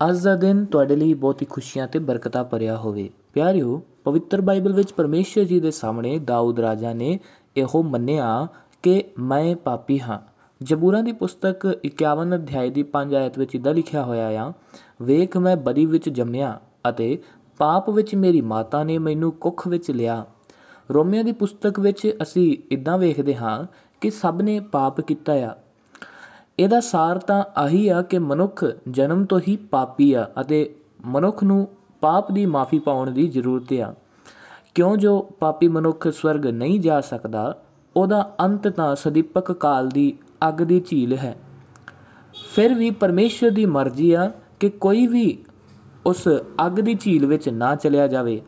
ਅੱਜ ਦਾ ਦਿਨ ਤੁਹਾਡੇ ਲਈ ਬਹੁਤ ਹੀ ਖੁਸ਼ੀਆਂ ਤੇ ਬਰਕਤਾਂ ਭਰਿਆ ਹੋਵੇ। ਪਿਆਰਿਓ, ਪਵਿੱਤਰ ਬਾਈਬਲ ਵਿੱਚ ਪਰਮੇਸ਼ਰ ਜੀ ਦੇ ਸਾਹਮਣੇ ਦਾਊਦ ਰਾਜਾ ਨੇ ਇਹੋ ਮੰਨਿਆ ਕਿ ਮੈਂ ਪਾਪੀ ਹਾਂ। ਜਬੂਰਾਂ ਦੀ ਪੁਸਤਕ 51 ਅਧਿਆਇ ਦੀ 5 ਆਇਤ ਵਿੱਚ ਇਦਾਂ ਲਿਖਿਆ ਹੋਇਆ ਆ, ਵੇਖ, ਮੈਂ ਬਦੀ ਵਿੱਚ ਜੰਮਿਆ ਅਤੇ ਪਾਪ ਵਿੱਚ ਮੇਰੀ ਮਾਤਾ ਨੇ ਮੈਨੂੰ ਕੁੱਖ ਵਿੱਚ ਲਿਆ। ਰੋਮੀਆਂ ਦੀ ਪੁਸਤਕ ਵਿੱਚ ਅਸੀਂ ਇਦਾਂ ਵੇਖਦੇ ਹਾਂ ਕਿ ਸਭ ਨੇ ਪਾਪ ਕੀਤਾ ਆ। ਇਹਦਾ ਸਾਰ ਤਾਂ ਆਹੀ ਆ ਕਿ ਮਨੁੱਖ ਜਨਮ ਤੋਂ ਹੀ ਪਾਪੀ ਆ ਅਤੇ ਮਨੁੱਖ ਨੂੰ ਪਾਪ ਦੀ ਮਾਫੀ ਪਾਉਣ ਦੀ ਜ਼ਰੂਰਤ ਆ। ਕਿਉਂ ਜੋ ਪਾਪੀ ਮਨੁੱਖ ਸਵਰਗ ਨਹੀਂ ਜਾ ਸਕਦਾ, ਉਹਦਾ ਅੰਤ ਤਾਂ ਸਦੀਪਕ ਕਾਲ ਦੀ ਅੱਗ ਦੀ ਝੀਲ ਹੈ। ਫਿਰ ਵੀ ਪਰਮੇਸ਼ਰ ਦੀ ਮਰਜ਼ੀ ਆ ਕਿ ਕੋਈ ਵੀ ਉਸ ਅੱਗ ਦੀ ਝੀਲ ਵਿੱਚ ਨਾ ਚਲਿਆ ਜਾਵੇ।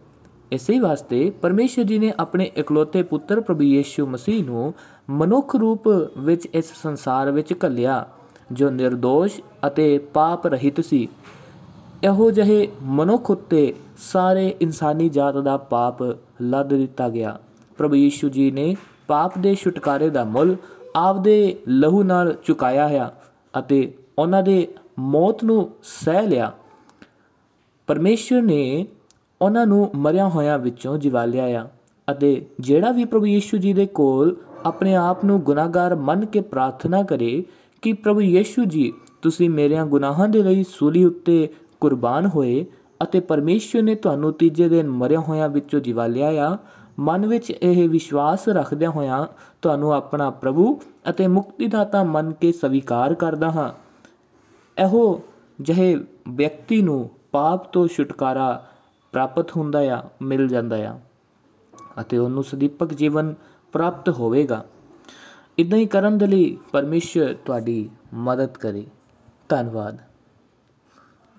ਇਸੇ ਵਾਸਤੇ ਪਰਮੇਸ਼ਰ ਜੀ ਨੇ ਆਪਣੇ ਇਕਲੌਤੇ ਪੁੱਤਰ ਪ੍ਰਭੂ ਯੀਸ਼ੂ ਮਸੀਹ ਨੂੰ ਮਨੁੱਖ ਰੂਪ ਵਿੱਚ ਇਸ ਸੰਸਾਰ ਵਿੱਚ ਘੱਲਿਆ, ਜੋ નિર્ਦੋਸ਼ ਅਤੇ ਪਾਪ ਰਹਿਤ ਸੀ। ਇਹੋ ਜਿਹੇ ਮਨੁੱਖ ਉੱਤੇ ਸਾਰੇ ਇਨਸਾਨੀ ਜਾਤ ਦਾ ਪਾਪ ਲੱਦ ਦਿੱਤਾ ਗਿਆ। ਪ੍ਰਭੂ ਯੀਸ਼ੂ ਜੀ ਨੇ ਪਾਪ ਦੇ ਛੁਟਕਾਰੇ ਦਾ ਮੁੱਲ ਆਪਦੇ ਲਹੂ ਨਾਲ ਚੁਕਾਇਆ ਹੈ ਅਤੇ ਉਹਨਾਂ ਦੇ ਮੌਤ ਨੂੰ ਸਹਿ ਲਿਆ। ਪਰਮੇਸ਼ਰ ਨੇ ਉਹਨਾਂ ਨੂੰ ਮਰਿਆ ਹੋਇਆਂ ਵਿੱਚੋਂ ਜਿਵਾਲਿਆ ਆ ਅਤੇ ਜਿਹੜਾ ਵੀ ਪ੍ਰਭੂ ਯੀਸ਼ੂ ਜੀ ਦੇ ਕੋਲ ਆਪਣੇ ਆਪ ਨੂੰ ਗੁਨਾਹਗਾਰ ਮੰਨ ਕੇ ਪ੍ਰਾਰਥਨਾ ਕਰੇ ਕਿ ਪ੍ਰਭੂ ਯੀਸ਼ੂ ਜੀ, ਤੁਸੀਂ ਮੇਰਿਆਂ ਗੁਨਾਹਾਂ ਦੇ ਲਈ ਸੂਲੀ ਉੱਤੇ ਕੁਰਬਾਨ ਹੋਏ ਅਤੇ ਪਰਮੇਸ਼ਰ ਨੇ ਤੁਹਾਨੂੰ ਤੀਜੇ ਦਿਨ ਮਰਿਆ ਹੋਇਆਂ ਵਿੱਚੋਂ ਜਿਵਾਲਿਆ ਆ, ਮਨ ਵਿੱਚ ਇਹ ਵਿਸ਼ਵਾਸ ਰੱਖਦਿਆਂ ਹੋਇਆਂ ਤੁਹਾਨੂੰ ਆਪਣਾ ਪ੍ਰਭੂ ਅਤੇ ਮੁਕਤੀਦਾਤਾ ਮੰਨ ਕੇ ਸਵੀਕਾਰ ਕਰਦਾ ਹਾਂ। ਇਹੋ ਜਿਹੇ ਵਿਅਕਤੀ ਨੂੰ ਪਾਪ ਤੋਂ ਛੁਟਕਾਰਾ ਪ੍ਰਾਪਤ ਹੁੰਦਾ ਆ, ਮਿਲ ਜਾਂਦਾ ਆ ਅਤੇ ਉਹਨੂੰ ਸਦੀਪਕ ਜੀਵਨ ਪ੍ਰਾਪਤ ਹੋਵੇਗਾ। ਇਦਾਂ ਹੀ ਕਰਨ ਦੇ ਲਈ ਪਰਮੇਸ਼ਰ ਤੁਹਾਡੀ ਮਦਦ ਕਰੇ। ਧੰਨਵਾਦ।